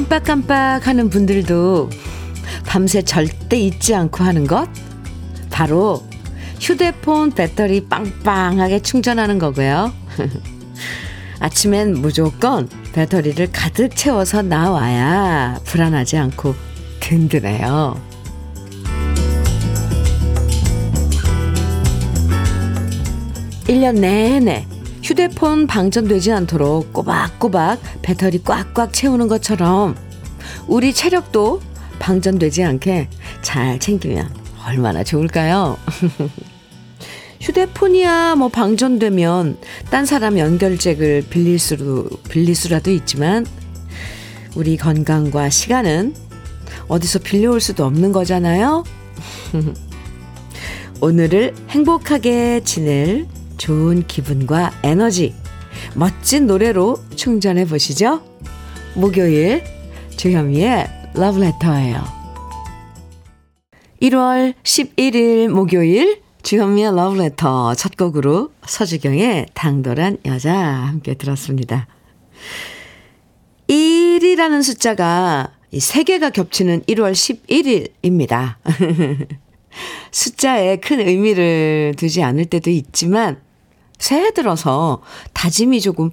깜빡깜빡 하는 분들도 밤새 절대 잊지 않고 하는 것? 바로 휴대폰 배터리 빵빵하게 충전하는 거고요. 아침엔 무조건 배터리를 가득 채워서 나와야 불안하지 않고 든든해요. 1년 내내 휴대폰 방전되지 않도록 꼬박꼬박 배터리 꽉꽉 채우는 것처럼 우리 체력도 방전되지 않게 잘 챙기면 얼마나 좋을까요? 휴대폰이야 뭐 방전되면 딴 사람 연결잭을 빌릴 수로 빌릴 수라도 있지만 우리 건강과 시간은 어디서 빌려올 수도 없는 거잖아요. 오늘을 행복하게 지낼 좋은 기분과 에너지 멋진 노래로 충전해 보시죠. 목요일 주현미의 러브레터예요. 1월 11일 목요일 주현미의 러브레터 첫 곡으로 서주경의 당돌한 여자 함께 들었습니다. 1이라는 숫자가 세 개가 겹치는 1월 11일입니다. 숫자에 큰 의미를 두지 않을 때도 있지만 새해 들어서 다짐이 조금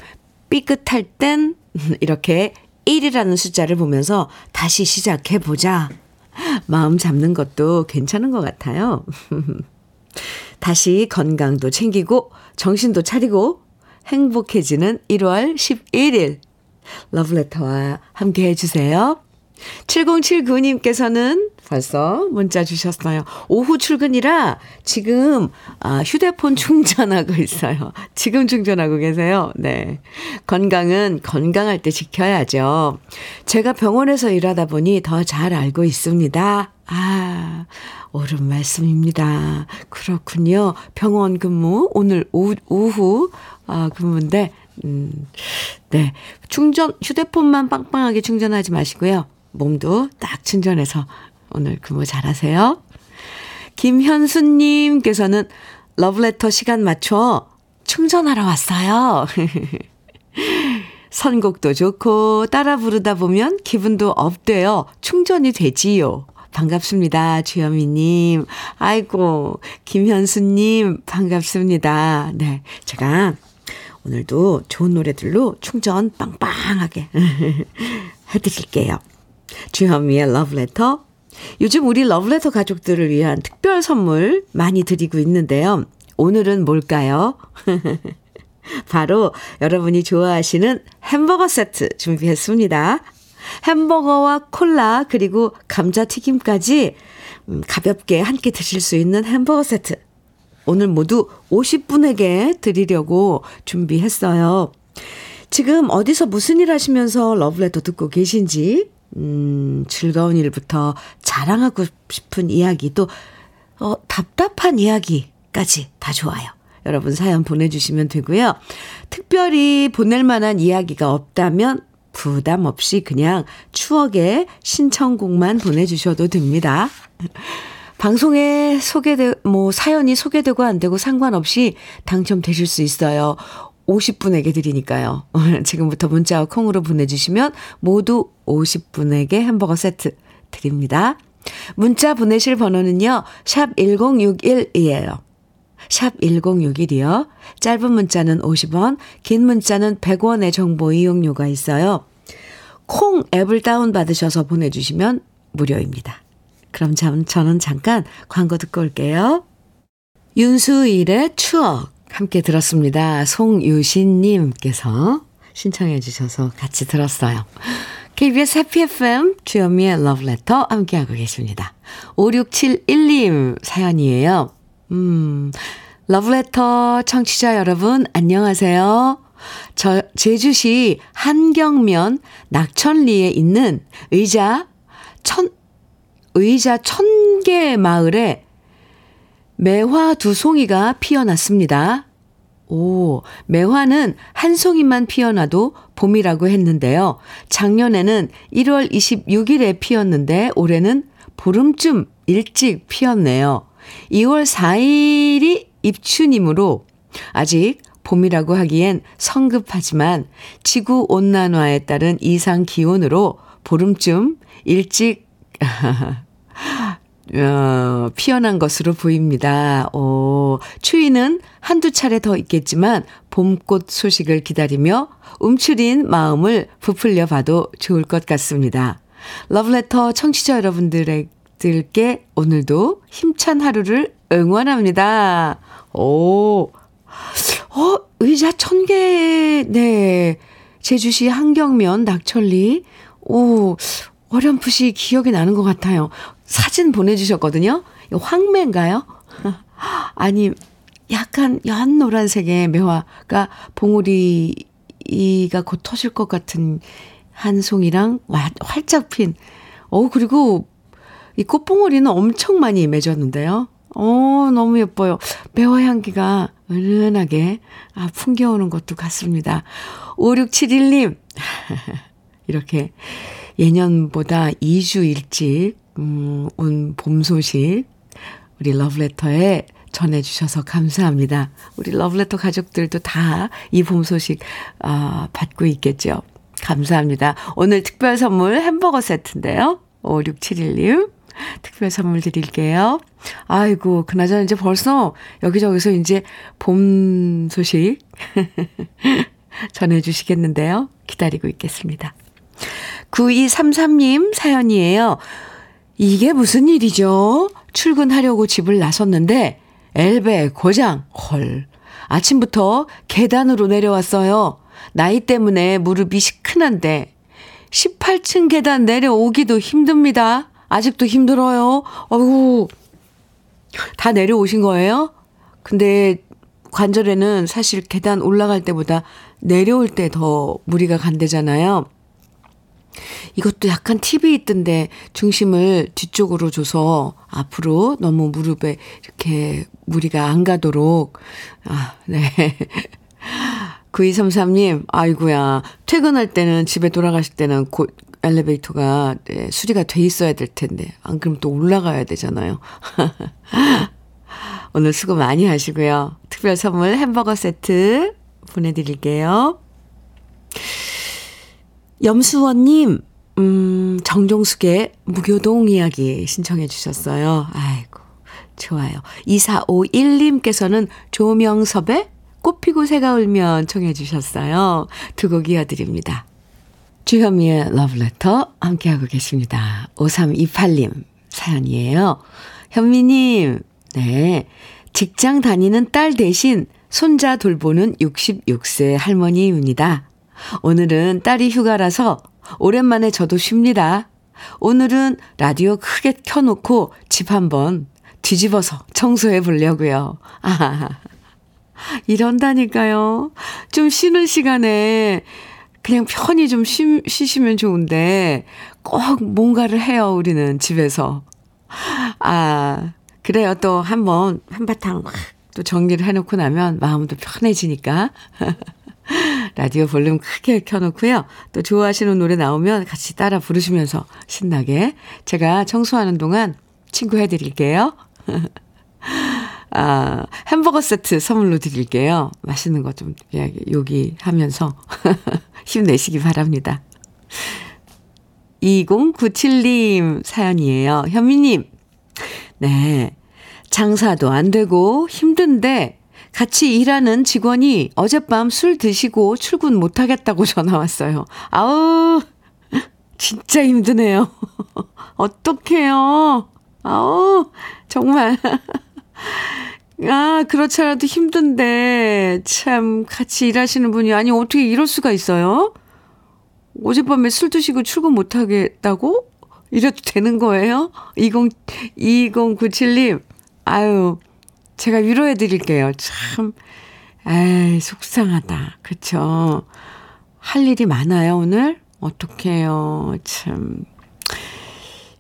삐끗할 땐 이렇게 1이라는 숫자를 보면서 다시 시작해보자. 마음 잡는 것도 괜찮은 것 같아요. 다시 건강도 챙기고 정신도 차리고 행복해지는 1월 11일 러브레터와 함께 해주세요. 7079님께서는 벌써 문자 주셨어요. 오후 출근이라 지금 아, 휴대폰 충전하고 있어요. 지금 충전하고 계세요. 네. 건강은 건강할 때 지켜야죠. 제가 병원에서 일하다 보니 더 잘 알고 있습니다. 아, 옳은 말씀입니다. 그렇군요. 병원 근무, 오늘 오후, 오후 아, 근무인데, 음, 네. 충전, 휴대폰만 빵빵하게 충전하지 마시고요. 몸도 딱 충전해서 오늘 근무 잘하세요. 김현수님께서는 러브레터 시간 맞춰 충전하러 왔어요. 선곡도 좋고 따라 부르다 보면 기분도 업돼요. 충전이 되지요. 반갑습니다. 주현미님. 아이고, 김현수님, 반갑습니다. 네. 제가 오늘도 좋은 노래들로 충전 빵빵하게 해드릴게요. 주현미의 러브레터. 요즘 우리 러브레터 가족들을 위한 특별 선물 많이 드리고 있는데요. 오늘은 뭘까요? 바로 여러분이 좋아하시는 햄버거 세트 준비했습니다. 햄버거와 콜라 그리고 감자튀김까지 음, 가볍게 함께 드실 수 있는 햄버거 세트. 오늘 모두 50분에게 드리려고 준비했어요. 지금 어디서 무슨 일 하시면서 러브레터 듣고 계신지 음, 즐거운 일부터 자랑하고 싶은 이야기 또 어, 답답한 이야기까지 다 좋아요. 여러분 사연 보내주시면 되고요. 특별히 보낼 만한 이야기가 없다면 부담 없이 그냥 추억의 신청곡만 보내주셔도 됩니다. 방송에 소개되, 뭐, 사연이 소개되고 안 되고 상관없이 당첨되실 수 있어요. 50분에게 드리니까요. 지금부터 문자와 콩으로 보내주시면 모두 50분에게 햄버거 세트 드립니다. 문자 보내실 번호는요, 샵 1061이에요. 샵 1061이요. 짧은 문자는 50원, 긴 문자는 100원의 정보 이용료가 있어요. 콩 앱을 다운받으셔서 보내주시면 무료입니다. 그럼 저는 잠깐 광고 듣고 올게요. 윤수일의 추억 함께 들었습니다. 송유신님께서 신청해 주셔서 같이 들었어요. KBS 해피 FM 주현미의 러브레터 함께하고 계십니다. 5671님 사연이에요. 음, 러브레터 청취자 여러분, 안녕하세요. 저, 제주시 한경면 낙천리에 있는 의자 천, 의자 천개 마을에 매화 두 송이가 피어났습니다. 오, 매화는 한 송이만 피어나도 봄이라고 했는데요. 작년에는 1월 26일에 피었는데 올해는 보름쯤 일찍 피었네요. 2월 4일이 입춘이므로 아직 봄이라고 하기엔 성급하지만 지구 온난화에 따른 이상 기온으로 보름쯤 일찍 어, 피어난 것으로 보입니다. 오, 추위는 한두 차례 더 있겠지만 봄꽃 소식을 기다리며 움츠린 마음을 부풀려 봐도 좋을 것 같습니다. 러브레터 청취자 여러분들께 오늘도 힘찬 하루를 응원합니다. 오, 어, 의자 천 개, 네. 제주시 한경면 낙천리. 오, 어렴풋이 기억이 나는 것 같아요. 사진 보내주셨거든요. 황매인가요? 아니, 약간 연 노란색의 매화가 봉우리가 곧 터질 것 같은 한 송이랑 활짝 핀, 어, 그리고 이 꽃봉오리는 엄청 많이 맺었는데요. 어, 너무 예뻐요. 매화 향기가 은은하게 아, 풍겨오는 것도 같습니다. 5671님. 이렇게 예년보다 2주 일찍 음, 온 봄 소식 우리 러브레터에 전해주셔서 감사합니다. 우리 러브레터 가족들도 다 이 봄 소식 아, 받고 있겠죠. 감사합니다. 오늘 특별 선물 햄버거 세트인데요. 5671님. 특별 선물 드릴게요. 아이고, 그나저나 이제 벌써 여기저기서 이제 봄 소식 전해주시겠는데요. 기다리고 있겠습니다. 9233님 사연이에요. 이게 무슨 일이죠? 출근하려고 집을 나섰는데 엘베 고장. 헐. 아침부터 계단으로 내려왔어요. 나이 때문에 무릎이 시큰한데 18층 계단 내려오기도 힘듭니다. 아직도 힘들어요. 어우, 다 내려오신 거예요? 근데 관절에는 사실 계단 올라갈 때보다 내려올 때 더 무리가 간대잖아요. 이것도 약간 팁이 있던데 중심을 뒤쪽으로 줘서 앞으로 너무 무릎에 이렇게 무리가 안 가도록. 아, 네. 9233님, 아이고야. 퇴근할 때는 집에 돌아가실 때는 곧 엘리베이터가 네, 수리가 돼 있어야 될 텐데. 안 그러면 또 올라가야 되잖아요. 오늘 수고 많이 하시고요. 특별 선물 햄버거 세트 보내드릴게요. 염수원님, 음, 정종숙의 무교동 이야기 신청해 주셨어요. 아이고, 좋아요. 2451님께서는 조명섭의 꽃피고 새가 울면 청해 주셨어요. 두 곡 이어드립니다. 주현미의 러브레터 함께하고 계십니다. 5328님 사연이에요. 현미님, 네. 직장 다니는 딸 대신 손자 돌보는 66세 할머니입니다. 오늘은 딸이 휴가라서 오랜만에 저도 쉽니다. 오늘은 라디오 크게 켜놓고 집 한번 뒤집어서 청소해 보려고요. 아, 이런다니까요. 좀 쉬는 시간에 그냥 편히 좀 쉬, 쉬시면 좋은데 꼭 뭔가를 해요, 우리는 집에서. 아, 그래요. 또 한번 한바탕 또 정리를 해놓고 나면 마음도 편해지니까. 라디오 볼륨 크게 켜놓고요. 또 좋아하시는 노래 나오면 같이 따라 부르시면서 신나게 제가 청소하는 동안 친구 해드릴게요. 아, 햄버거 세트 선물로 드릴게요. 맛있는 거좀 여기 하면서 힘내시기 바랍니다. 2097님 사연이에요. 현미님. 네. 장사도 안 되고 힘든데 같이 일하는 직원이 어젯밤 술 드시고 출근 못하겠다고 전화 왔어요. 아우, 진짜 힘드네요. 어떡해요. 아우, 정말. 아, 그렇잖아도 힘든데, 참, 같이 일하시는 분이, 아니, 어떻게 이럴 수가 있어요? 어젯밤에 술 드시고 출근 못 하겠다고? 이래도 되는 거예요? 20, 2097님, 아유, 제가 위로해 드릴게요. 참, 에이, 속상하다. 그쵸? 할 일이 많아요, 오늘? 어떡해요. 참.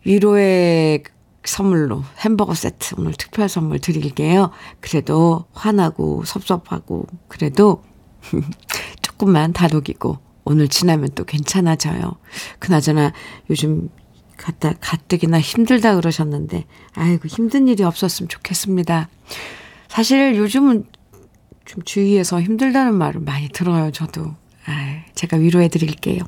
위로의 선물로 햄버거 세트 오늘 특별 선물 드릴게요. 그래도 화나고 섭섭하고 그래도 조금만 다독이고 오늘 지나면 또 괜찮아져요. 그나저나 요즘 갔다 가뜩이나 힘들다 그러셨는데 아이고 힘든 일이 없었으면 좋겠습니다. 사실 요즘은 좀 주위에서 힘들다는 말을 많이 들어요, 저도. 아, 제가 위로해 드릴게요.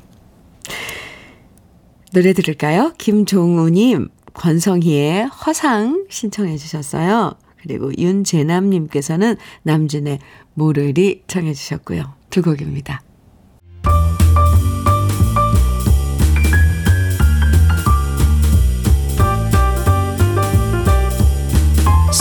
노래 들을까요? 김종우님, 권성희의 허상 신청해 주셨어요. 그리고 윤재남님께서는 남진의 모르리 청해 주셨고요. 두 곡입니다.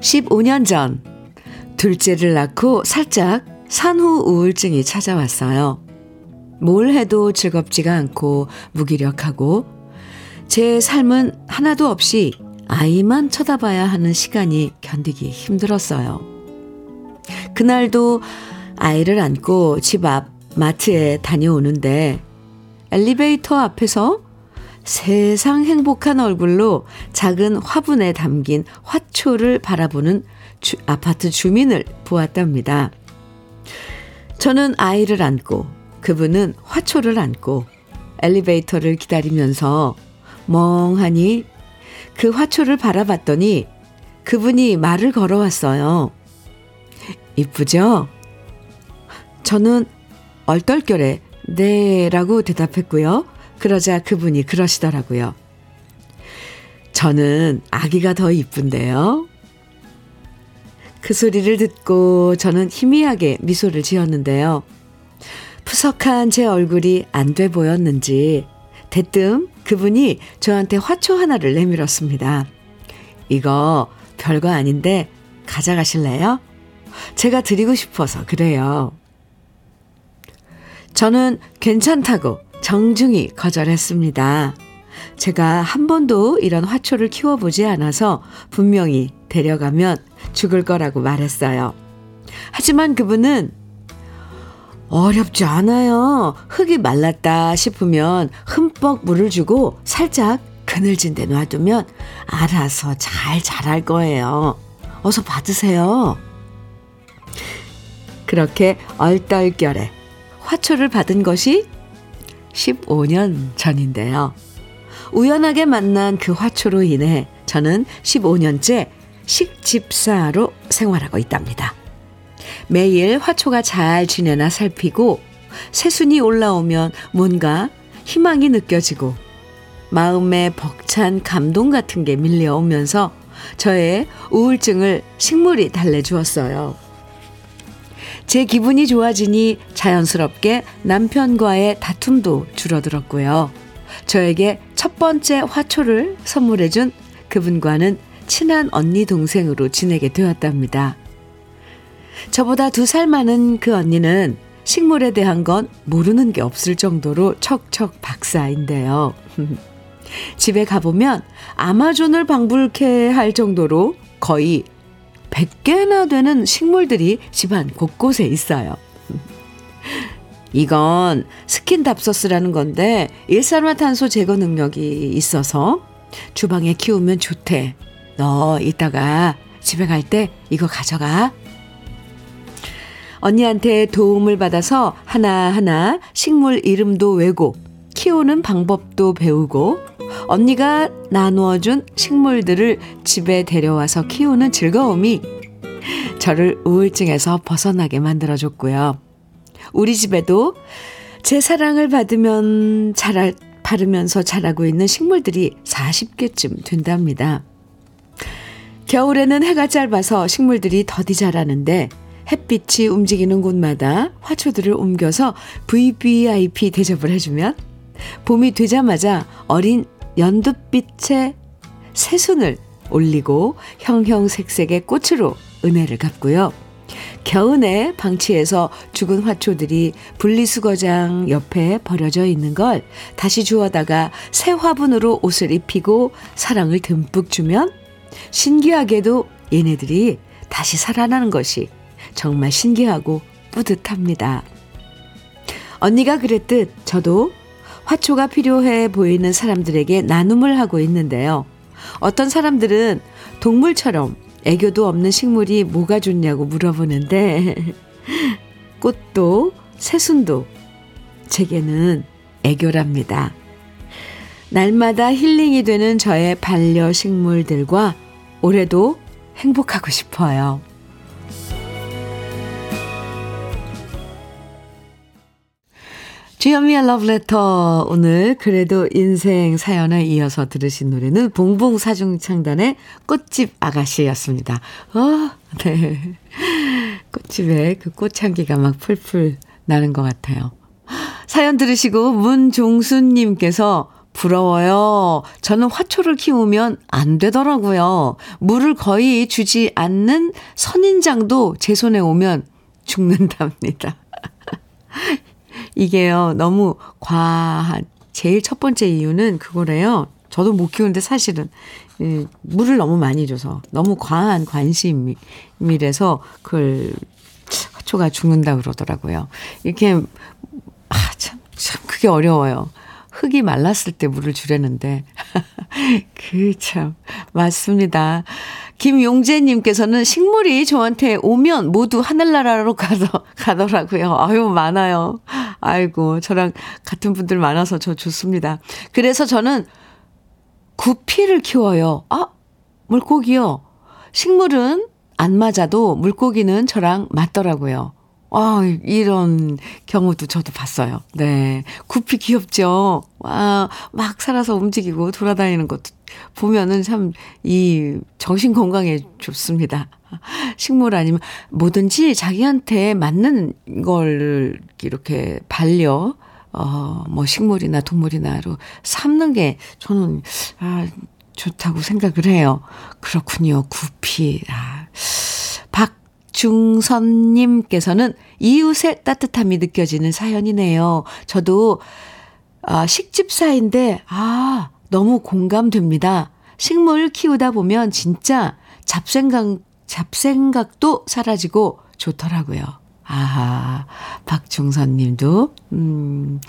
15년 전 둘째를 낳고 살짝 산후 우울증이 찾아왔어요. 뭘 해도 즐겁지가 않고 무기력하고 제 삶은 하나도 없이 아이만 쳐다봐야 하는 시간이 견디기 힘들었어요. 그날도 아이를 안고 집 앞 마트에 다녀오는데 엘리베이터 앞에서 세상 행복한 얼굴로 작은 화분에 담긴 화초를 바라보는 주, 아파트 주민을 보았답니다. 저는 아이를 안고 그분은 화초를 안고 엘리베이터를 기다리면서 멍하니 그 화초를 바라봤더니 그분이 말을 걸어왔어요. 이쁘죠? 저는 얼떨결에 네 라고 대답했고요. 그러자 그분이 그러시더라고요. 저는 아기가 더 이쁜데요. 그 소리를 듣고 저는 희미하게 미소를 지었는데요. 푸석한 제 얼굴이 안 돼 보였는지 대뜸 그분이 저한테 화초 하나를 내밀었습니다. 이거 별거 아닌데 가져가실래요? 제가 드리고 싶어서 그래요. 저는 괜찮다고 정중히 거절했습니다. 제가 한 번도 이런 화초를 키워보지 않아서 분명히 데려가면 죽을 거라고 말했어요. 하지만 그분은 어렵지 않아요. 흙이 말랐다 싶으면 흠뻑 물을 주고 살짝 그늘진 데 놔두면 알아서 잘 자랄 거예요. 어서 받으세요. 그렇게 얼떨결에 화초를 받은 것이 15년 전인데요. 우연하게 만난 그 화초로 인해 저는 15년째 식집사로 생활하고 있답니다. 매일 화초가 잘 지내나 살피고 새순이 올라오면 뭔가 희망이 느껴지고 마음에 벅찬 감동 같은 게 밀려오면서 저의 우울증을 식물이 달래주었어요. 제 기분이 좋아지니 자연스럽게 남편과의 다툼도 줄어들었고요. 저에게 첫 번째 화초를 선물해준 그분과는 친한 언니 동생으로 지내게 되었답니다. 저보다 두 살 많은 그 언니는 식물에 대한 건 모르는 게 없을 정도로 척척 박사인데요. 집에 가보면 아마존을 방불케 할 정도로 거의 100개나 되는 식물들이 집안 곳곳에 있어요. 이건 스킨답서스라는 건데 일산화탄소 제거 능력이 있어서 주방에 키우면 좋대. 너 이따가 집에 갈 때 이거 가져가. 언니한테 도움을 받아서 하나하나 식물 이름도 외고 키우는 방법도 배우고 언니가 나누어준 식물들을 집에 데려와서 키우는 즐거움이 저를 우울증에서 벗어나게 만들어줬고요. 우리 집에도 제 사랑을 받으면 자랄, 바르면서 자라고 있는 식물들이 40개쯤 된답니다. 겨울에는 해가 짧아서 식물들이 더디 자라는데 햇빛이 움직이는 곳마다 화초들을 옮겨서 VVIP 대접을 해주면 봄이 되자마자 어린 연두빛의 새순을 올리고 형형색색의 꽃으로 은혜를 갚고요. 겨우내 방치해서 죽은 화초들이 분리수거장 옆에 버려져 있는 걸 다시 주워다가 새 화분으로 옷을 입히고 사랑을 듬뿍 주면 신기하게도 얘네들이 다시 살아나는 것이 정말 신기하고 뿌듯합니다. 언니가 그랬듯 저도 화초가 필요해 보이는 사람들에게 나눔을 하고 있는데요. 어떤 사람들은 동물처럼 애교도 없는 식물이 뭐가 좋냐고 물어보는데 꽃도 새순도 제게는 애교랍니다. 날마다 힐링이 되는 저의 반려식물들과 올해도 행복하고 싶어요. 주현미의 러브레터 오늘 그래도 인생 사연에 이어서 들으신 노래는 봉봉 사중창단의 꽃집 아가씨였습니다. 어, 네. 꽃집에 그 꽃향기가 막 풀풀 나는 것 같아요. 사연 들으시고 문종순님께서 부러워요. 저는 화초를 키우면 안 되더라고요. 물을 거의 주지 않는 선인장도 제 손에 오면 죽는답니다. 이게요, 너무 과한, 제일 첫 번째 이유는 그거래요. 저도 못 키우는데 사실은, 예, 물을 너무 많이 줘서, 너무 과한 관심이라서 그걸 화초가 죽는다 그러더라고요. 이렇게, 아, 참, 참, 그게 어려워요. 흙이 말랐을 때 물을 주려는데. 그 참, 맞습니다. 김용재님께서는 식물이 저한테 오면 모두 하늘나라로 가더, 가더라고요. 아유, 많아요. 아이고, 저랑 같은 분들 많아서 저 좋습니다. 그래서 저는 구피를 키워요. 아, 물고기요. 식물은 안 맞아도 물고기는 저랑 맞더라고요. 아, 이런 경우도 저도 봤어요. 네. 구피 귀엽죠? 와, 막 살아서 움직이고 돌아다니는 것도 보면은 참 이 정신 건강에 좋습니다. 식물 아니면 뭐든지 자기한테 맞는 걸 이렇게 반려, 어, 뭐 식물이나 동물이나로 삼는 게 저는, 아, 좋다고 생각을 해요. 그렇군요. 구피. 아. 박중선님께서는 이웃의 따뜻함이 느껴지는 사연이네요. 저도 아, 식집사인데, 아, 너무 공감됩니다. 식물 키우다 보면 진짜 잡생각, 잡생각도 사라지고 좋더라고요. 아, 박중선 님도, 음,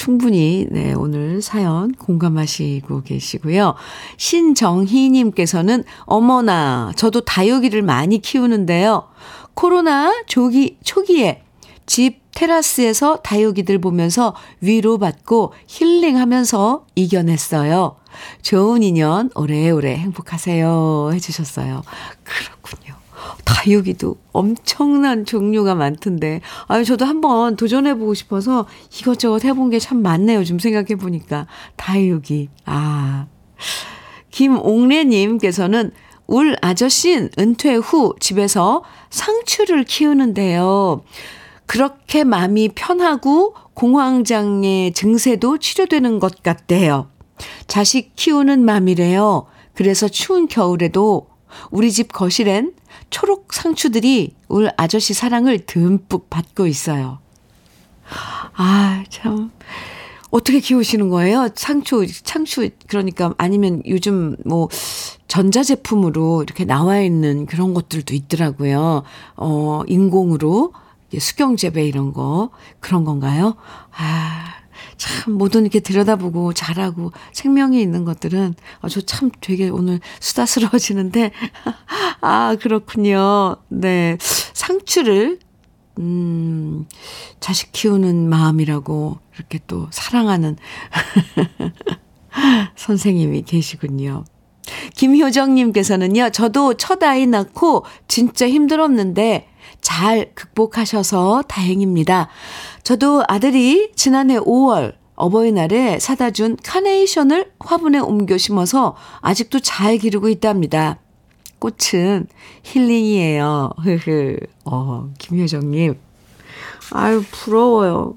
충분히, 네, 오늘 사연 공감하시고 계시고요. 신정희 님께서는, 어머나, 저도 다육이를 많이 키우는데요. 코로나 조기, 초기에 집 테라스에서 다육이들 보면서 위로받고 힐링하면서 이겨냈어요. 좋은 인연 오래오래 행복하세요. 해주셨어요. 그렇군요. 다육이도 엄청난 종류가 많던데. 아유, 저도 한번 도전해보고 싶어서 이것저것 해본 게 참 많네요. 좀 생각해보니까. 다육이. 아. 김옥래님께서는 울 아저씨 은퇴 후 집에서 상추를 키우는데요. 그렇게 마음이 편하고 공황장애 증세도 치료되는 것 같대요. 자식 키우는 맘이래요. 그래서 추운 겨울에도 우리 집 거실엔 초록 상추들이 울 아저씨 사랑을 듬뿍 받고 있어요. 아, 참. 어떻게 키우시는 거예요? 상추, 상추, 그러니까 아니면 요즘 뭐 전자제품으로 이렇게 나와 있는 그런 것들도 있더라고요. 어, 인공으로 수경재배 이런 거 그런 건가요? 아, 참 뭐든 이렇게 들여다보고 잘하고 생명이 있는 것들은 아, 저참 되게 오늘 수다스러워지는데 아, 그렇군요. 네. 상추를 음, 자식 키우는 마음이라고 이렇게 또 사랑하는 선생님이 계시군요. 김효정님께서는요, 저도 첫 아이 낳고 진짜 힘들었는데 잘 극복하셔서 다행입니다. 저도 아들이 지난해 5월 어버이날에 사다 준 카네이션을 화분에 옮겨 심어서 아직도 잘 기르고 있답니다. 꽃은 힐링이에요. 흐흐. 어, 김효정님. 아유, 부러워요.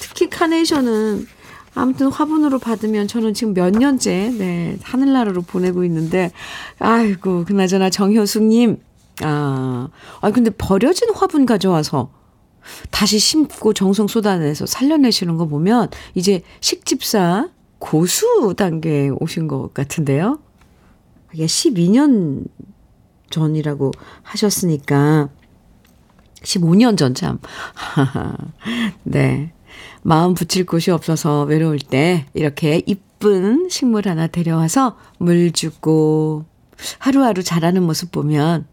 특히 카네이션은 아무튼 화분으로 받으면 저는 지금 몇 년째, 네, 하늘나라로 보내고 있는데, 아이고, 그나저나 정효숙님, 아, 아 근데 버려진 화분 가져와서 다시 심고 정성 쏟아내서 살려내시는 거 보면 이제 식집사 고수 단계에 오신 것 같은데요. 이게 12년 전이라고 하셨으니까 15년 전 참. 네. 마음 붙일 곳이 없어서 외로울 때 이렇게 이쁜 식물 하나 데려와서 물 주고 하루하루 자라는 모습 보면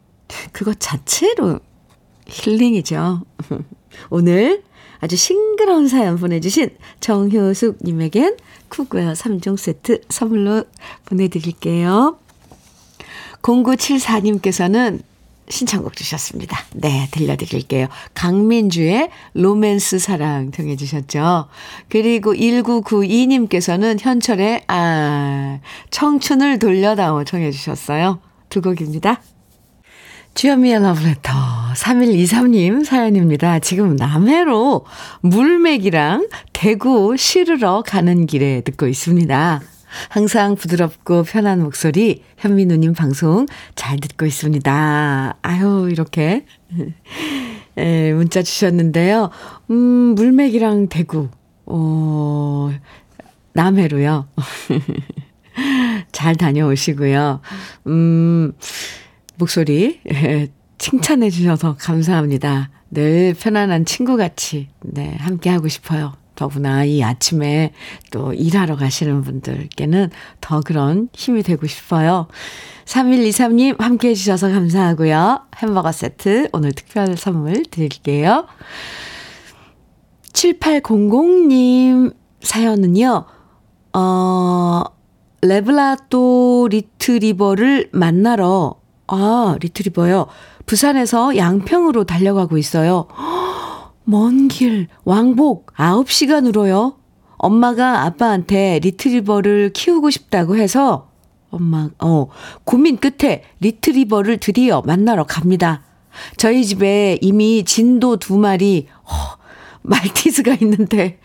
그것 자체로 힐링이죠. 오늘 아주 싱그러운 사연 보내주신 정효숙님에겐 쿠그웨어 3종 세트 선물로 보내드릴게요. 0974님께서는 신청곡 주셨습니다. 네, 들려드릴게요. 강민주의 로맨스 사랑 정해 주셨죠. 그리고 1992님께서는 현철의 아 청춘을 돌려다오 정해 주셨어요. 두 곡입니다. 주현미의 러브레터 3123님 사연입니다. 지금 남해로 물맥이랑 대구 시르러 가는 길에 듣고 있습니다. 항상 부드럽고 편한 목소리 현민우님 방송 잘 듣고 있습니다. 아유 이렇게 에, 문자 주셨는데요. 음 물맥이랑 대구 어 남해로요. 잘 다녀오시고요. 음 목소리 칭찬해 주셔서 감사합니다. 늘 편안한 친구같이 네, 함께 하고 싶어요. 더구나 이 아침에 또 일하러 가시는 분들께는 더 그런 힘이 되고 싶어요. 3123님 함께 해주셔서 감사하고요. 햄버거 세트 오늘 특별 선물 드릴게요. 7800님 사연은요, 어, 레블라도 리트리버를 만나러 아, 리트리버요. 부산에서 양평으로 달려가고 있어요. 먼 길, 왕복 9시간으로요. 엄마가 아빠한테 리트리버를 키우고 싶다고 해서 엄마, 어, 고민 끝에 리트리버를 드디어 만나러 갑니다. 저희 집에 이미 진도 두 마리, 어, 말티즈가 있는데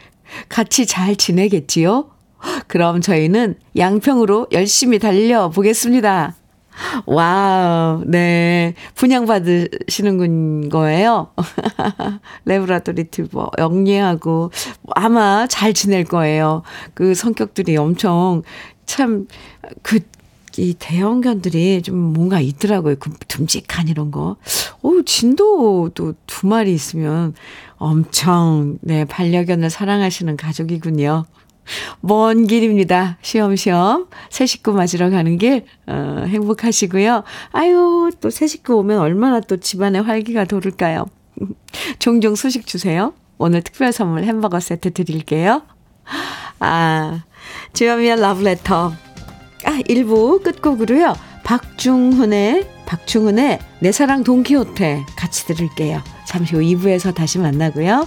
같이 잘 지내겠지요? 그럼 저희는 양평으로 열심히 달려보겠습니다. wow, 네. 분양받으시는 거예요. 래브라도 리트리버, 영리하고, 아마 잘 지낼 거예요. 그 성격들이 엄청, 참, 그, 이 대형견들이 좀 뭔가 있더라고요. 그 듬직한 이런 거. 오, 진도도 두 마리 있으면 엄청, 네, 반려견을 사랑하시는 가족이군요. 먼 길입니다. 쉬엄쉬엄 새 식구 맞으러 가는 길 어, 행복하시고요. 아유 또 새 식구 오면 얼마나 또 집안에 활기가 돌을까요. 종종 소식 주세요. 오늘 특별 선물 햄버거 세트 드릴게요. 아 주현미의 러브레터 아 1부 끝곡으로요. 박중훈의 박중훈의 내 사랑 동키호테 같이 들을게요. 잠시 후 2부에서 다시 만나고요.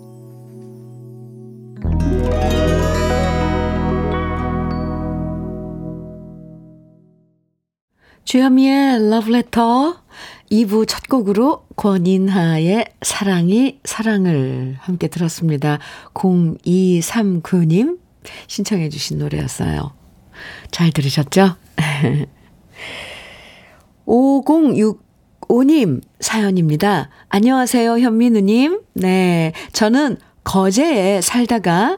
주현미의 Love Letter 2부 첫 곡으로 권인하의 사랑이 사랑을 함께 들었습니다. 0239님 신청해 주신 노래였어요. 잘 들으셨죠? 506 오님 사연입니다. 안녕하세요, 현민우님. 네. 저는 거제에 살다가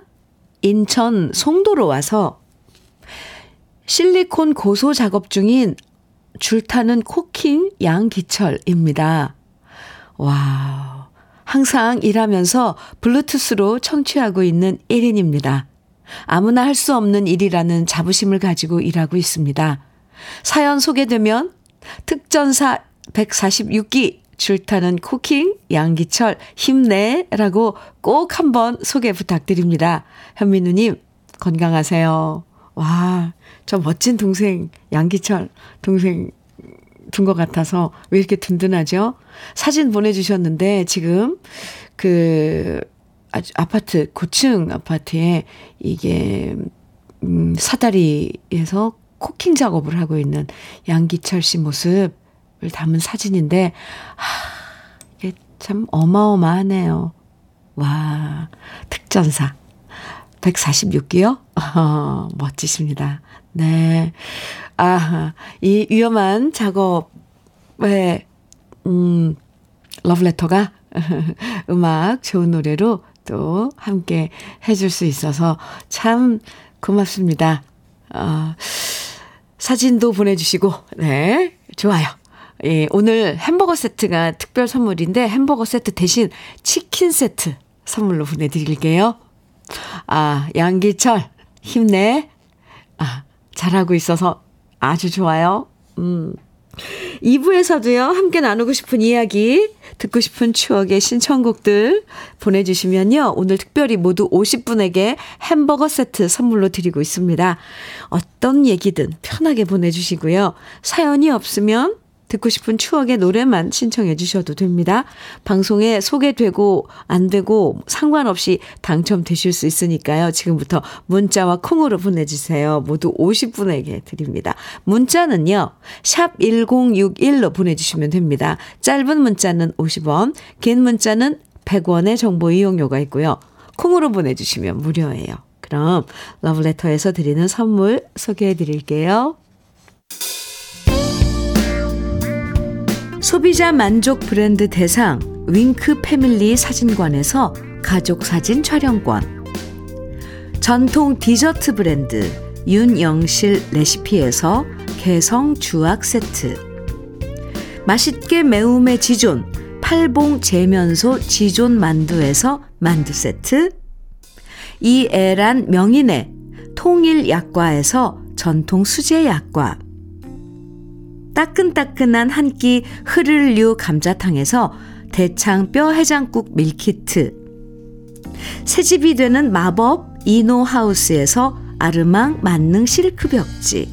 인천 송도로 와서 실리콘 고소 작업 중인 줄타는 코킹 양기철입니다. 와. 항상 일하면서 블루투스로 청취하고 있는 1인입니다. 아무나 할 수 없는 일이라는 자부심을 가지고 일하고 있습니다. 사연 소개되면 특전사 146기 줄타는 쿠킹 양기철 힘내라고 꼭 한번 소개 부탁드립니다. 현민우님 건강하세요. 와, 저 멋진 동생 양기철 동생 둔 것 같아서 왜 이렇게 든든하죠? 사진 보내주셨는데 지금 그 아파트 고층 아파트에 이게 음, 사다리에서 코킹 작업을 하고 있는 양기철 씨 모습을 담은 사진인데 하, 이게 참 어마어마하네요. 와 특전사 146기요? 어, 멋지십니다. 네. 아, 이 위험한 작업에, 음, 러브레터가 음악 좋은 노래로 또 함께 해줄 수 있어서 참 고맙습니다. 어, 사진도 보내주시고, 네, 좋아요. 예, 오늘 햄버거 세트가 특별 선물인데 햄버거 세트 대신 치킨 세트 선물로 보내드릴게요. 아, 양기철, 힘내. 아, 잘하고 있어서 아주 좋아요. 음. 2부에서도요, 함께 나누고 싶은 이야기, 듣고 싶은 추억의 신청곡들 보내주시면요, 오늘 특별히 모두 50분에게 햄버거 세트 선물로 드리고 있습니다. 어떤 얘기든 편하게 보내주시고요. 사연이 없으면 듣고 싶은 추억의 노래만 신청해 주셔도 됩니다. 방송에 소개되고 안 되고 상관없이 당첨되실 수 있으니까요. 지금부터 문자와 콩으로 보내주세요. 모두 50분에게 드립니다. 문자는요. 샵 1061로 보내주시면 됩니다. 짧은 문자는 50원, 긴 문자는 100원의 정보 이용료가 있고요. 콩으로 보내주시면 무료예요. 그럼 러브레터에서 드리는 선물 소개해 드릴게요. 소비자 만족 브랜드 대상 윙크 패밀리 사진관에서 가족 사진 촬영권. 전통 디저트 브랜드 윤영실 레시피에서 개성 주악 세트. 맛있게 매움의 지존 팔봉 재면소 지존 만두에서 만두 세트. 이애란 명인의 통일 약과에서 전통 수제 약과. 따끈따끈한 한 끼 흐를류 감자탕에서 대창 뼈 해장국 밀키트. 새집이 되는 마법 이노하우스에서 아르망 만능 실크 벽지.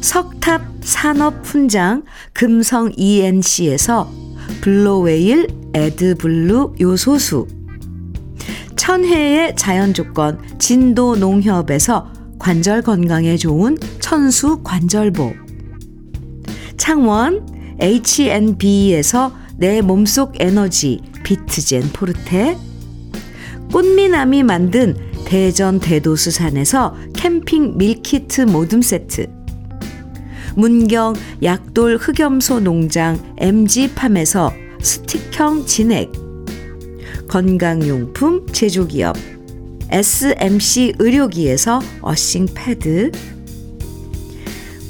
석탑 산업 훈장 금성 ENC에서 블로웨일 에드블루 요소수. 천혜의 자연 조건 진도 농협에서 관절 건강에 좋은 천수 관절보 창원 H&B에서 내 몸속 에너지 비트젠 포르테 꽃미남이 만든 대전 대도수산에서 캠핑 밀키트 모듬 세트 문경 약돌 흑염소 농장 MG팜에서 스틱형 진액 건강용품 제조기업 SMC 의료기에서 earthing 패드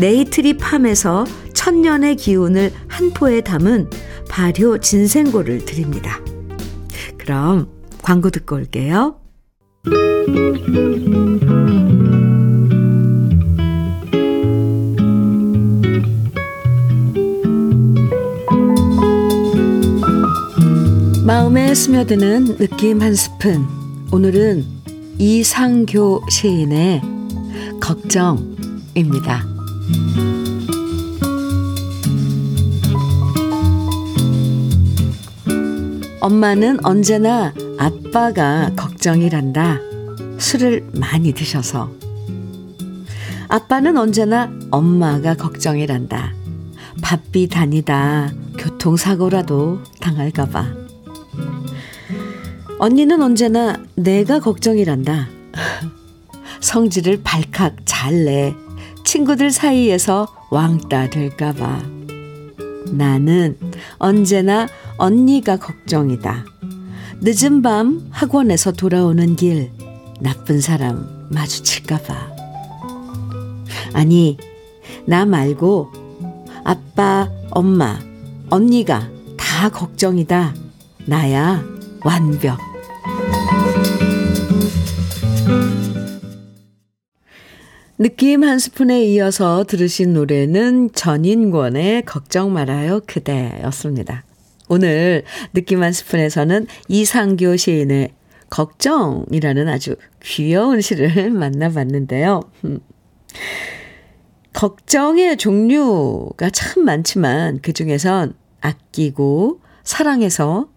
네이트리 팜에서 천년의 기운을 한 포에 담은 발효 진생고를 드립니다. 그럼 광고 듣고 올게요. 마음에 스며드는 느낌 한 스푼. 오늘은 이상교 시인의 걱정입니다. 엄마는 언제나 아빠가 걱정이란다. 술을 많이 드셔서. 아빠는 언제나 엄마가 걱정이란다. 바삐 다니다 교통사고라도 당할까봐. 언니는 언제나 내가 걱정이란다. 성질을 발칵 잘 내. 친구들 사이에서 왕따 될까봐. 나는 언제나 언니가 걱정이다. 늦은 밤 학원에서 돌아오는 길 나쁜 사람 마주칠까봐. 아니, 나 말고 아빠, 엄마, 언니가 다 걱정이다. 나야 완벽. 느낌 한 스푼에 이어서 들으신 노래는 전인권의 걱정 말아요 그대였습니다. 오늘 느낌 한 스푼에서는 이상교 시인의 걱정이라는 아주 귀여운 시를 만나봤는데요. 걱정의 종류가 참 많지만 그 중에선 아끼고 사랑해서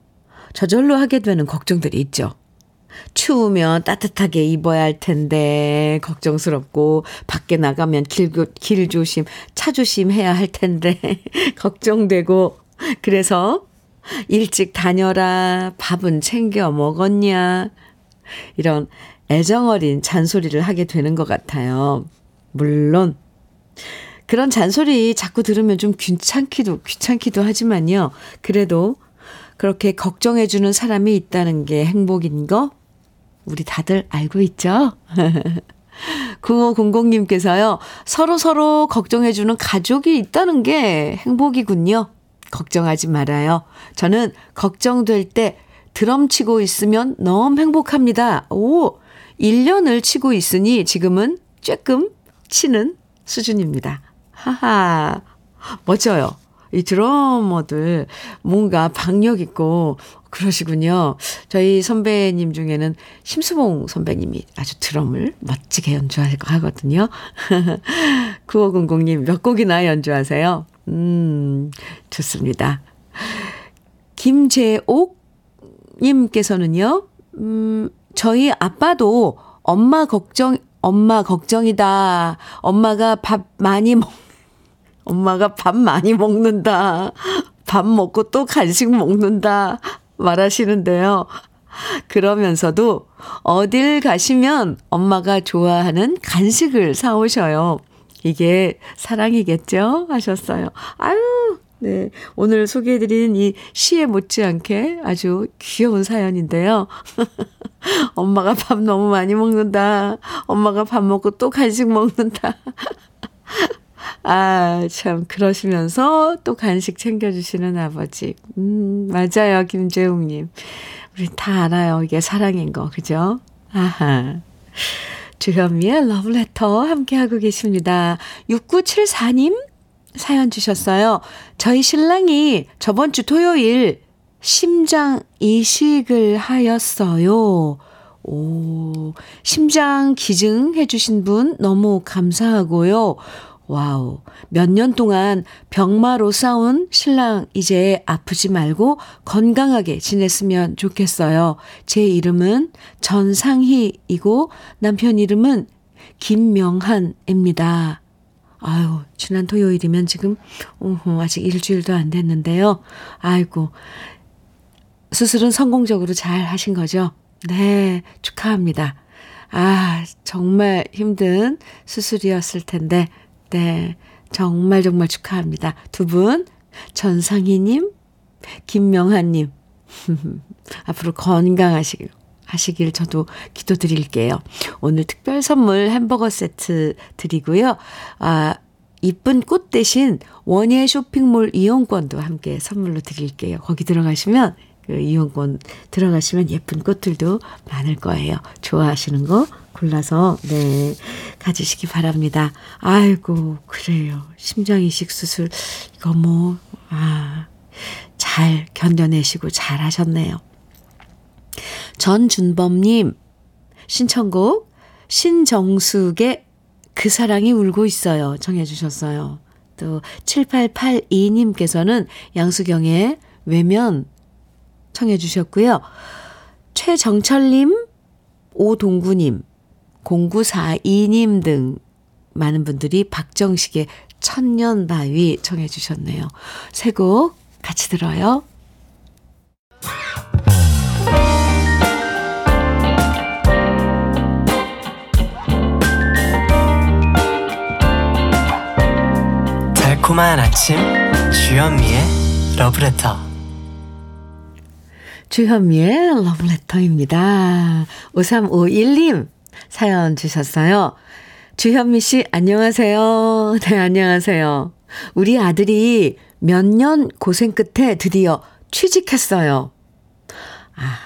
저절로 하게 되는 걱정들이 있죠. 추우면 따뜻하게 입어야 할 텐데 걱정스럽고 밖에 나가면 길, 길 조심, 차 조심해야 할 텐데 걱정되고 그래서 일찍 다녀라 밥은 챙겨 먹었냐 이런 애정어린 잔소리를 하게 되는 것 같아요. 물론 그런 잔소리 자꾸 들으면 좀 귀찮기도 귀찮기도 하지만요. 그래도 그렇게 걱정해주는 사람이 있다는 게 행복인 거 우리 다들 알고 있죠? 9500님께서요, 서로 서로 걱정해주는 가족이 있다는 게 행복이군요. 걱정하지 말아요. 저는 걱정될 때 드럼 치고 있으면 너무 행복합니다. 오, 1년을 치고 있으니 지금은 쬐끔 치는 수준입니다. 하하, 멋져요. 이 드러머들 뭔가 박력 있고 그러시군요. 저희 선배님 중에는 심수봉 선배님이 아주 드럼을 멋지게 연주하거든요. 9500님 몇 곡이나 연주하세요? 음, 좋습니다. 김재옥 님께서는요. 음, 저희 아빠도 엄마 걱정 엄마 걱정이다. 엄마가 밥 많이 먹 엄마가 밥 많이 먹는다. 밥 먹고 또 간식 먹는다. 말하시는데요. 그러면서도 어딜 가시면 엄마가 좋아하는 간식을 사오셔요. 이게 사랑이겠죠? 하셨어요. 아유, 네. 오늘 소개해드린 이 시에 못지않게 아주 귀여운 사연인데요. 엄마가 밥 너무 많이 먹는다. 엄마가 밥 먹고 또 간식 먹는다. 아, 참, 그러시면서 또 간식 챙겨주시는 아버지. 음, 맞아요, 김재웅님. 우리 다 알아요. 이게 사랑인 거, 그죠? 아하. 주현미의 러브레터 함께하고 계십니다. 6974님 사연 주셨어요. 저희 신랑이 저번 주 토요일 심장 이식을 하였어요. 오, 심장 기증해 주신 분 너무 감사하고요. wow. 몇 년 동안 병마로 싸운 신랑 이제 아프지 말고 건강하게 지냈으면 좋겠어요. 제 이름은 전상희이고 남편 이름은 김명한입니다. 아유, 지난 토요일이면 지금, 어허, 아직 일주일도 안 됐는데요. 아이고, 수술은 성공적으로 잘 하신 거죠? 네, 축하합니다. 아, 정말 힘든 수술이었을 텐데, 네. 정말 정말 축하합니다. 두 분, 전상희님, 김명하님. 앞으로 건강하시길, 하시길 저도 기도드릴게요. 오늘 특별 선물 햄버거 세트 드리고요. 아, 이쁜 꽃 대신 원예 쇼핑몰 이용권도 함께 선물로 드릴게요. 거기 들어가시면 그 이용권 들어가시면 예쁜 꽃들도 많을 거예요. 좋아하시는 거 골라서 네 가지시기 바랍니다. 아이고 그래요. 심장 이식 수술 이거 뭐 아 잘 견뎌내시고 잘 하셨네요. 전준범님 신청곡 신정숙의 그 사랑이 울고 있어요. 정해주셨어요. 또 7882님께서는 양수경의 외면 청해 주셨고요. 최정철님, 오동구님, 0942님 등 많은 분들이 박정식의 천년바위 청해 주셨네요. 세곡 같이 들어요. 달콤한 아침 주현미의 러브레터 주현미의 러브레터입니다. 5351님 사연 주셨어요. 주현미 씨, 안녕하세요. 네, 안녕하세요. 우리 아들이 몇 년 고생 끝에 드디어 취직했어요. 아,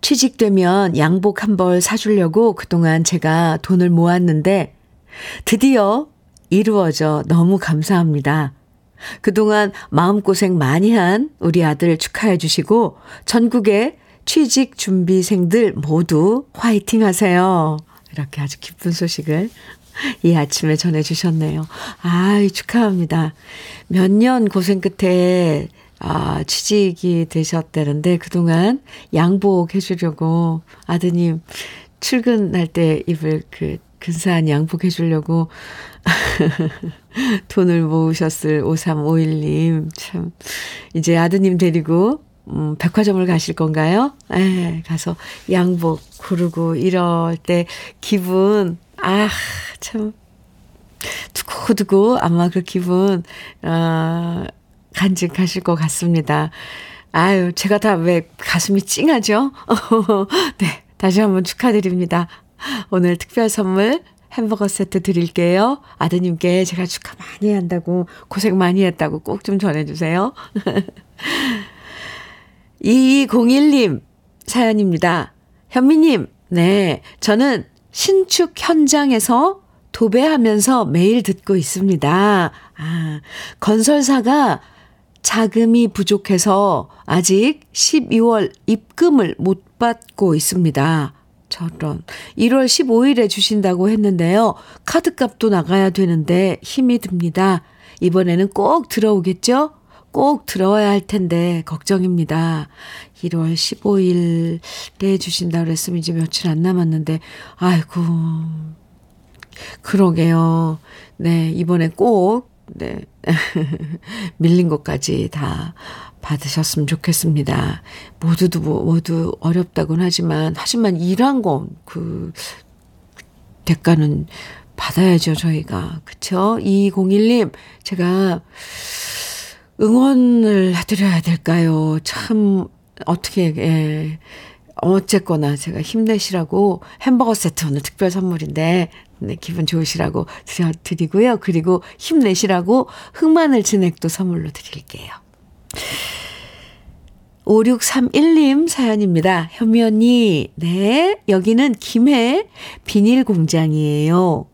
취직되면 양복 한 벌 사주려고 그동안 제가 돈을 모았는데 드디어 이루어져 너무 감사합니다. 그동안 마음고생 많이 한 우리 아들 축하해 주시고 전국의 취직 준비생들 모두 화이팅 하세요. 이렇게 아주 기쁜 소식을 이 아침에 전해주셨네요. 아이, 축하합니다. 몇 년 고생 끝에, 아, 취직이 되셨다는데, 그동안 양복 해주려고 아드님 출근할 때 입을 그 근사한 양복 해주려고 돈을 모으셨을 5351님. 참, 이제 아드님 데리고 음, 백화점을 가실 건가요? 에, 가서 양복 고르고 이럴 때 기분, 아, 참, 두고두고 아마 그 기분, 아, 간직하실 것 같습니다. 아유, 제가 다 왜 가슴이 찡하죠? 네, 다시 한번 축하드립니다. 오늘 특별 선물 햄버거 세트 드릴게요. 아드님께 제가 축하 많이 한다고, 고생 많이 했다고 꼭 좀 전해주세요. 2201님 사연입니다. 현미님, 네. 저는 신축 현장에서 도배하면서 매일 듣고 있습니다. 아, 건설사가 자금이 부족해서 아직 12월 입금을 못 받고 있습니다. 저런. 1월 15일에 주신다고 했는데요. 카드값도 나가야 되는데 힘이 듭니다. 이번에는 꼭 들어오겠죠? 꼭 들어와야 할 텐데 걱정입니다. 1월 15일에 주신다 그랬으면 이제 며칠 안 남았는데 아이고 그러게요. 네, 이번에 꼭 네. 밀린 것까지 다 받으셨으면 좋겠습니다. 모두도 뭐, 모두 어렵다곤 하지만 하지만 일한 건그 대가는 받아야죠, 저희가. 그쵸? 2201님, 제가 응원을 해드려야 될까요? 참, 어떻게, 예. 어쨌거나 제가 힘내시라고 햄버거 세트 오늘 특별 선물인데, 네, 기분 좋으시라고 드리고요. 그리고 힘내시라고 흑마늘 진액도 선물로 드릴게요. 5631님 사연입니다. 현미 언니, 네, 여기는 김해 비닐 공장이에요.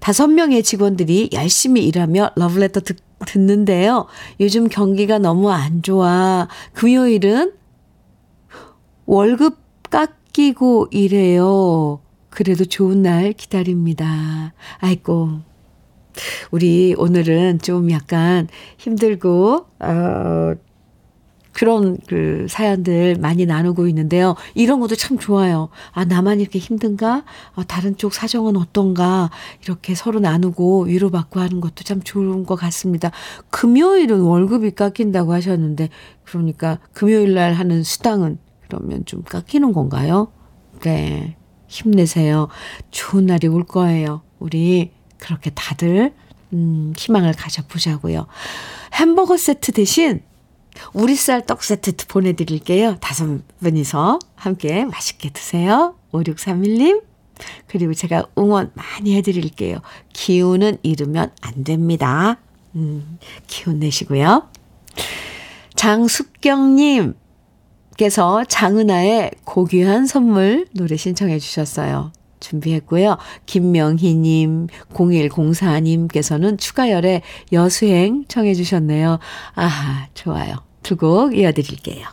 다섯 명의 직원들이 열심히 일하며 러브레터 듣, 듣는데요. 요즘 경기가 너무 안 좋아. 금요일은 월급 깎이고 이래요. 그래도 좋은 날 기다립니다. 아이고. 우리 오늘은 좀 약간 힘들고, 어, 그런 그 사연들 많이 나누고 있는데요. 이런 것도 참 좋아요. 아, 나만 이렇게 힘든가? 아, 다른 쪽 사정은 어떤가? 이렇게 서로 나누고 위로받고 하는 것도 참 좋은 것 같습니다. 금요일은 월급이 깎인다고 하셨는데, 그러니까 금요일 날 하는 수당은 그러면 좀 깎이는 건가요? 네. 힘내세요. 좋은 날이 올 거예요. 우리 그렇게 다들, 음, 희망을 가져보자고요. 햄버거 세트 대신 우리 쌀 떡 세트 보내드릴게요. 다섯 분이서 함께 맛있게 드세요. 5631님. 그리고 제가 응원 많이 해드릴게요. 기운은 잃으면 안 됩니다. 음, 기운 내시고요. 장숙경님. 께서 장은아의 고귀한 선물 노래 신청해 주셨어요. 준비했고요. 김명희님, 0104님께서는 추가열의 여수행 청해 주셨네요. 아, 좋아요. 두 곡 이어드릴게요.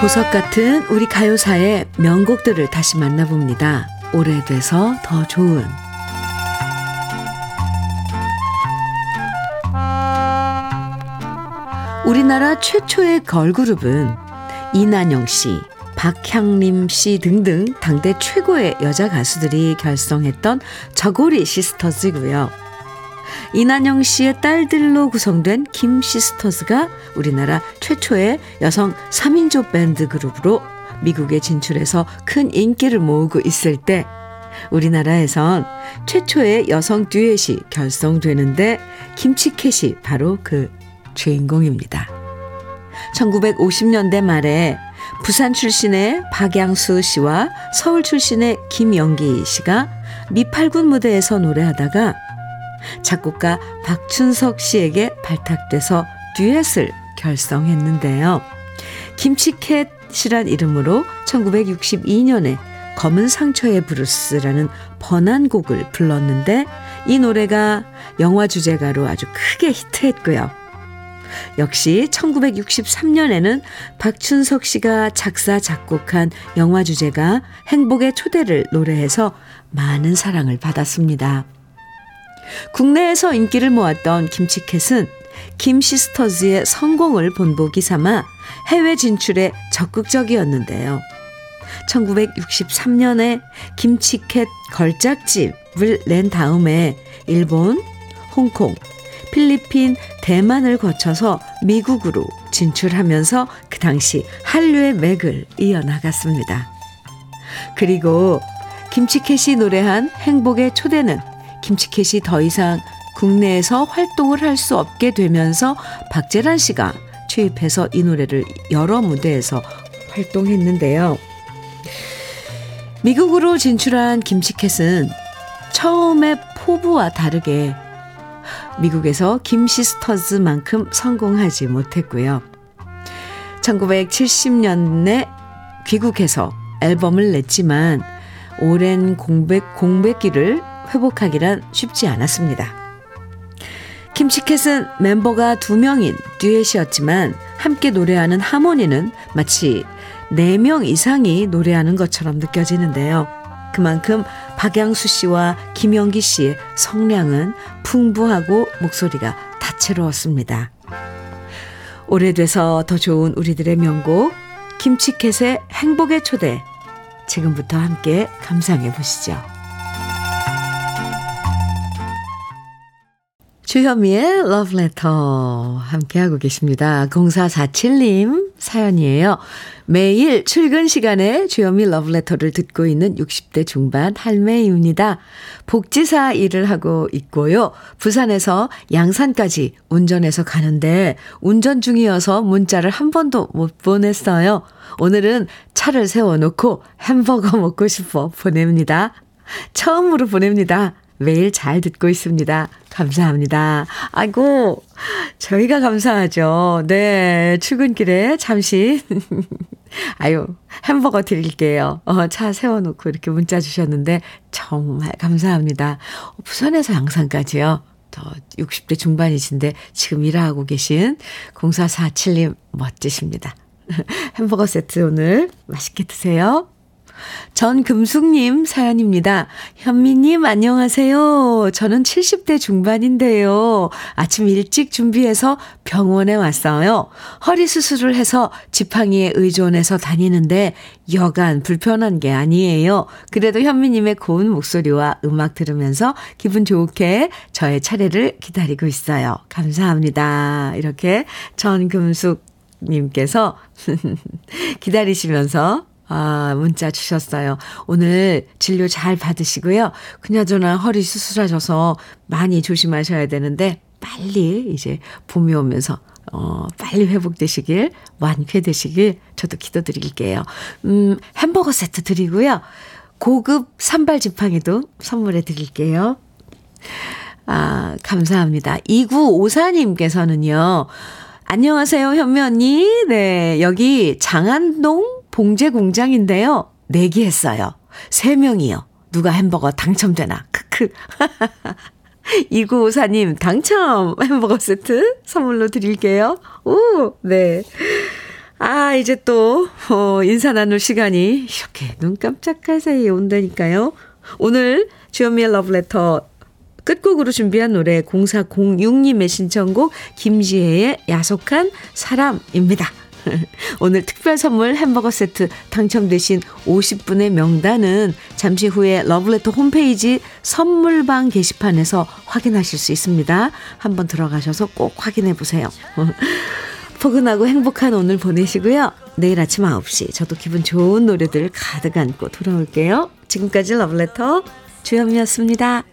보석 같은 우리 가요사의 명곡들을 다시 만나봅니다. 오래돼서 더 좋은 우리나라 최초의 걸그룹은 이난영 씨, 박향림 씨 등등 당대 최고의 여자 가수들이 결성했던 저고리 시스터즈고요. 이난영 씨의 딸들로 구성된 김 시스터즈가 우리나라 최초의 여성 3인조 밴드 그룹으로 미국에 진출해서 큰 인기를 모으고 있을 때 우리나라에선 최초의 여성 듀엣이 결성되는데 김치캣이 바로 그 주인공입니다. 1950년대 말에 부산 출신의 박양수 씨와 서울 출신의 김영기 씨가 미팔군 무대에서 노래하다가 작곡가 박춘석 씨에게 발탁돼서 듀엣을 결성했는데요. 김치캣이란 이름으로 1962년에 검은 상처의 브루스라는 번안곡을 불렀는데 이 노래가 영화 주제가로 아주 크게 히트했고요. 역시 1963년에는 박춘석 씨가 작사, 작곡한 영화 주제가 행복의 초대를 노래해서 많은 사랑을 받았습니다. 국내에서 인기를 모았던 김치캣은 김시스터즈의 성공을 본보기 삼아 해외 진출에 적극적이었는데요. 1963년에 김치캣 걸작집을 낸 다음에 일본, 홍콩, 필리핀, 대만을 거쳐서 미국으로 진출하면서 그 당시 한류의 맥을 이어나갔습니다. 그리고 김치캣이 노래한 행복의 초대는 김치캣이 더 이상 국내에서 활동을 할 수 없게 되면서 박재란 씨가 취입해서 이 노래를 여러 무대에서 활동했는데요. 미국으로 진출한 김치캣은 처음에 포부와 다르게 미국에서 김시스터즈만큼 성공하지 못했고요. 1970년에 귀국해서 앨범을 냈지만 오랜 공백, 공백기를 회복하기란 쉽지 않았습니다. 김치캣은 멤버가 두 명인 듀엣이었지만 함께 노래하는 하모니는 마치 네 명 이상이 노래하는 것처럼 느껴지는데요. 그만큼 박양수 씨와 김영기 씨의 성량은 풍부하고 목소리가 다채로웠습니다. 오래돼서 더 좋은 우리들의 명곡 김치캣의 행복의 초대 지금부터 함께 감상해 보시죠. 주현미의 러브레터 함께하고 계십니다. 0447님 사연이에요. 매일 출근 시간에 주현미 러브레터를 듣고 있는 60대 중반 할매입니다. 복지사 일을 하고 있고요. 부산에서 양산까지 운전해서 가는데 운전 중이어서 문자를 한 번도 못 보냈어요. 오늘은 차를 세워놓고 햄버거 먹고 싶어 보냅니다. 처음으로 보냅니다. 매일 잘 듣고 있습니다. 감사합니다. 아이고, 저희가 감사하죠. 네, 출근길에 잠시. 아유, 햄버거 드릴게요. 어, 차 세워놓고 이렇게 문자 주셨는데, 정말 감사합니다. 부산에서 양산까지요. 더 60대 중반이신데, 지금 일하고 계신 0447님 멋지십니다. 햄버거 세트 오늘 맛있게 드세요. 전금숙님 사연입니다. 현미님 안녕하세요. 저는 70대 중반인데요. 아침 일찍 준비해서 병원에 왔어요. 허리 수술을 해서 지팡이에 의존해서 다니는데 여간 불편한 게 아니에요. 그래도 현미님의 고운 목소리와 음악 들으면서 기분 좋게 저의 차례를 기다리고 있어요. 감사합니다. 이렇게 전금숙 님께서 기다리시면서 아, 문자 주셨어요. 오늘 진료 잘 받으시고요. 그나저나 허리 수술하셔서 많이 조심하셔야 되는데, 빨리 이제 봄이 오면서, 어, 빨리 회복되시길, 완쾌되시길, 저도 기도드릴게요. 음, 햄버거 세트 드리고요. 고급 산발 지팡이도 선물해 드릴게요. 아, 감사합니다. 2954님께서는요, 안녕하세요, 현미 언니. 네, 여기 장안동 봉제 공장인데요. 내기했어요. 3명이요. 누가 햄버거 당첨되나. 크크. 2954님, 당첨 햄버거 세트 선물로 드릴게요. 오, 네. 아, 이제 또, 어, 인사 나눌 시간이 이렇게 눈 깜짝할 사이에 온다니까요. 오늘 주현미의 러브레터 끝곡으로 준비한 노래 0406님의 신청곡 김지혜의 야속한 사람입니다. 오늘 특별 선물 햄버거 세트 당첨되신 50분의 명단은 잠시 후에 러브레터 홈페이지 선물방 게시판에서 확인하실 수 있습니다. 한번 들어가셔서 꼭 확인해 보세요. 포근하고 행복한 오늘 보내시고요. 내일 아침 9시 저도 기분 좋은 노래들 가득 안고 돌아올게요. 지금까지 러브레터 주현미였습니다.